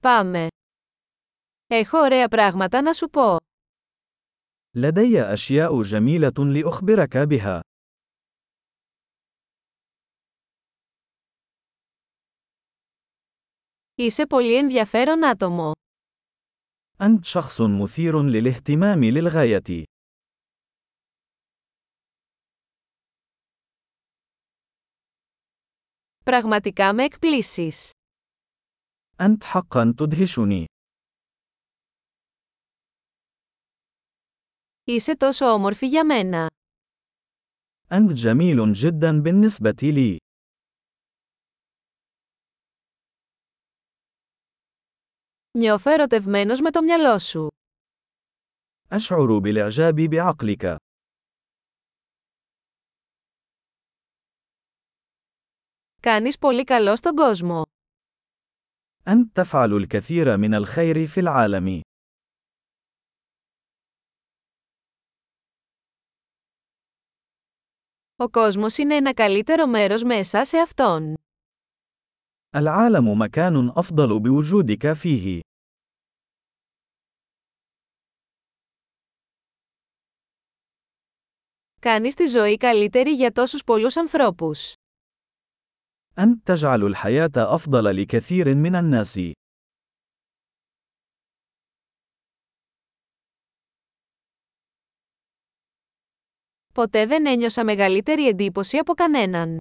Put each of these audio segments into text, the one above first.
Πάμε. Έχω ωραία πράγματα να σου πω. لدي أشياء جميلة لأخبرك بها. Είσαι πολύ ενδιαφέρον άτομο. أنت شخص مثير للاهتمام للغاية. Πραγματικά με εκπλήσεις. أنت حقا تدهشني. Είσαι τόσο όμορφη για μένα. أنت جميل جدا بالنسبة لي. Νιώθω ερωτευμένος με το μυαλό σου. أشعر بالإعجاب بعقلك. Κάνεις πολύ καλό στον κόσμο. أنت تفعل الكثير من الخير في العالم. Ο κόσμος είναι ένα καλύτερο μέρος μέσα σε αυτόν. العالم مكان أفضل بوجودك فيه. Κάνεις τη ζωή καλύτερη για τόσους πολλούς ανθρώπους. أنت تجعل الحياة أفضل لكثير من الناس. Ποτέ δεν ένιωσα μεγαλύτερη εντύπωση από κανέναν.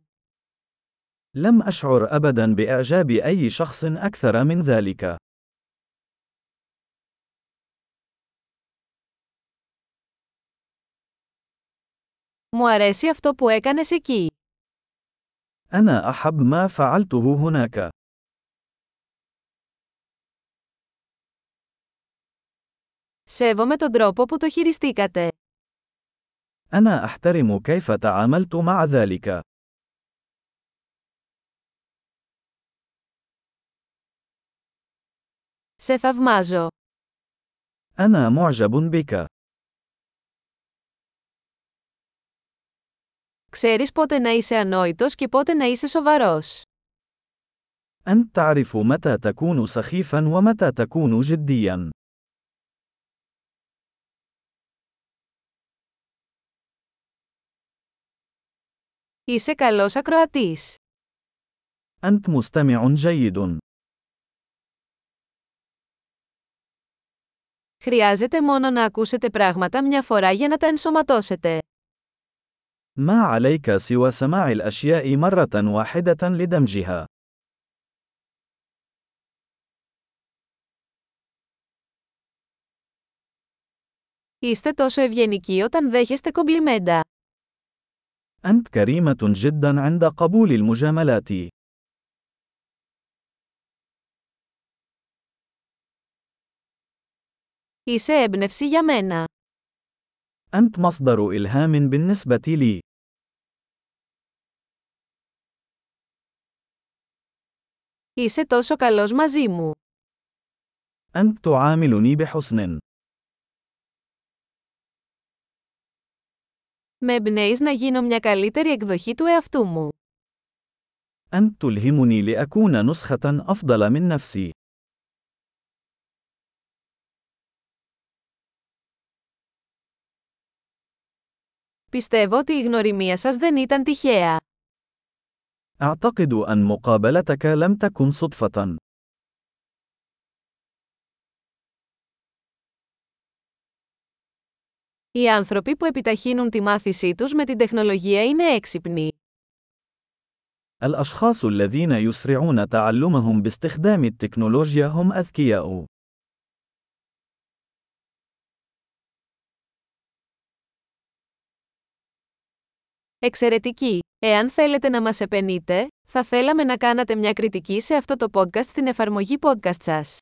لم أشعر أبدا بإعجاب أي شخص أكثر من ذلك. Μου αρέσει αυτό που έκανες εκεί. أنا أحب ما فعلته هناك. Σέβομαι τον τρόπο που το χειριστήκατε. أنا أحترم كيف تعاملت مع ذلك. Σε θαυμάζω. أنا معجب بك. Ξέρεις πότε να είσαι ανόητος και πότε να είσαι σοβαρός. أنت تعرف متى تكون سخيفا ومتى تكون جديا. Είσαι καλός ακροατής. أنت مستمع جيد. Χρειάζεται μόνο να ακούσετε πράγματα μια φορά για να τα ενσωματώσετε. ما عليك سوى سماع الأشياء مرة واحدة لدمجها. Είστε τόσο ευγενικοί όταν δέχεστε κομπλιμέντα. أنت كريمة جدا عند قبول المجاملات. Είσαι έμπνευση για μένα. أنت مصدر إلهام بالنسبة لي. Είσαι τόσο καλός μαζί μου. أنت تعاملني بحسن. Με εμπνέεις να γίνω μια καλύτερη εκδοχή του εαυτού μου. أنت تلهمني لأكون نسخة أفضل من نفسي. Πιστεύω ότι η γνωριμία σας δεν ήταν τυχαία. أعتقد أن مقابلتك لم تكن صدفة. Οι άνθρωποι που επιταχύνουν τη μάθησή τους με την τεχνολογία είναι έξυπνοι. الأشخاص الذين يسرعون تعلمهم باستخدام التكنولوجيا هم أذكياء. Εξαιρετική! Εάν θέλετε να μας επενείτε, θα θέλαμε να κάνατε μια κριτική σε αυτό το podcast στην εφαρμογή podcast σας.